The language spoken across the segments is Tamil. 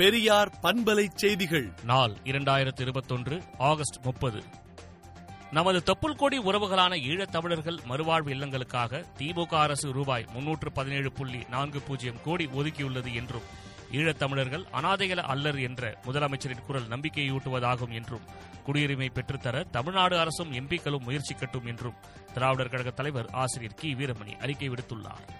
பெரியார் பண்பலை செய்திகள். நாள் இரண்டாயிரத்தி இருபத்தொன்று ஆகஸ்ட் முப்பது. நமது தொப்புள்கொடி உறவுகளான ஈழத் தமிழர்கள் மறுவாழ்வு இல்லங்களுக்காக திமுக அரசு ரூபாய் முன்னூற்று பதினேழு புள்ளி நான்கு பூஜ்ஜியம் கோடி ஒதுக்கியுள்ளது என்றும் ஈழத் தமிழர்கள் அனாதைகள அல்லர் என்ற முதலமைச்சரின் குரல் நம்பிக்கையூட்டுவதாகும் என்றும் குடியுரிமை பெற்றுத்தர தமிழ்நாடு அரசும் எம்பிக்களும் முயற்சிக்கட்டும் என்றும் திராவிடர் கழக தலைவர் ஆசிரியர் கி வீரமணி அறிக்கை விடுத்துள்ளார்.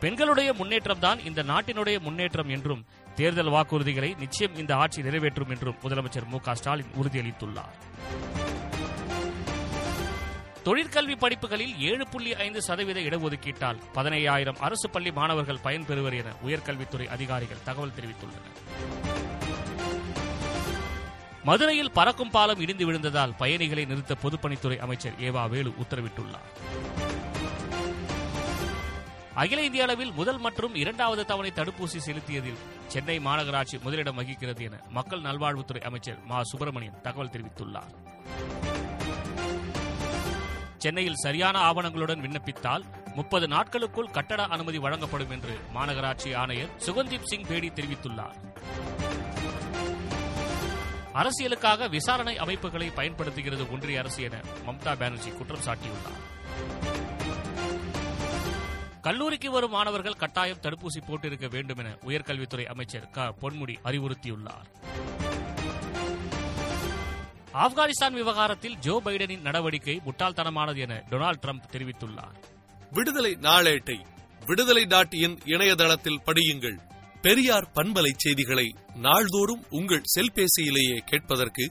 பெண்களுடைய முன்னேற்றம்தான் இந்த நாட்டினுடைய முன்னேற்றம் என்றும் தேர்தல் வாக்குறுதிகளை நிச்சயம் இந்த ஆட்சி நிறைவேற்றும் என்றும் முதலமைச்சர் மு க ஸ்டாலின் உறுதியளித்துள்ளார். தொழிற்கல்வி படிப்புகளில் ஏழு புள்ளி ஐந்து சதவீத இடஒதுக்கீட்டால் பதினையாயிரம் அரசு பள்ளி மாணவர்கள் பயன்பெறுவர் என உயர்கல்வித்துறை அதிகாரிகள் தகவல் தெரிவித்துள்ளனர். மதுரையில் பறக்கும் பாலம் இடிந்து விழுந்ததால் பயணிகளை நிறுத்த பொதுப்பணித்துறை அமைச்சர் ஏவா வேலு உத்தரவிட்டுள்ளார். அகில இந்திய அளவில் முதல் மற்றும் இரண்டாவது தவணை தடுப்பூசி செலுத்தியதில் சென்னை மாநகராட்சி முதலிடம் வகிக்கிறது என மக்கள் நல்வாழ்வுத்துறை அமைச்சர் மா. சுப்பிரமணியன் தகவல் தெரிவித்துள்ளார். சென்னையில் சரியான ஆவணங்களுடன் விண்ணப்பித்தால் முப்பது நாட்களுக்குள் கட்டட அனுமதி வழங்கப்படும் என்று மாநகராட்சி ஆணையர் சுகந்தீப் சிங் பேடி தெரிவித்துள்ளார். அரசியலுக்காக விசாரணை அமைப்புகளை பயன்படுத்துகிறது ஒன்றிய அரசு என மம்தா பானர்ஜி குற்றம் சாட்டியுள்ளார். கல்லூரிக்கு வரும் மாணவர்கள் கட்டாயம் தடுப்பூசி போட்டிருக்க வேண்டும் என உயர்கல்வித்துறை அமைச்சர் க. பொன்முடி அறிவுறுத்தியுள்ளார். ஆப்கானிஸ்தான் விவகாரத்தில் ஜோ பைடனின் நடவடிக்கை முட்டாள்தனமானது என டொனால்டு டிரம்ப் தெரிவித்துள்ளார். விடுதலை நாளேட்டை விடுதலை டாட் இன் இணையதளத்தில் படியுங்கள். பெரியார் பண்பலை செய்திகளை நாள்தோறும் உங்கள் செல்பேசியிலேயே கேட்பதற்கு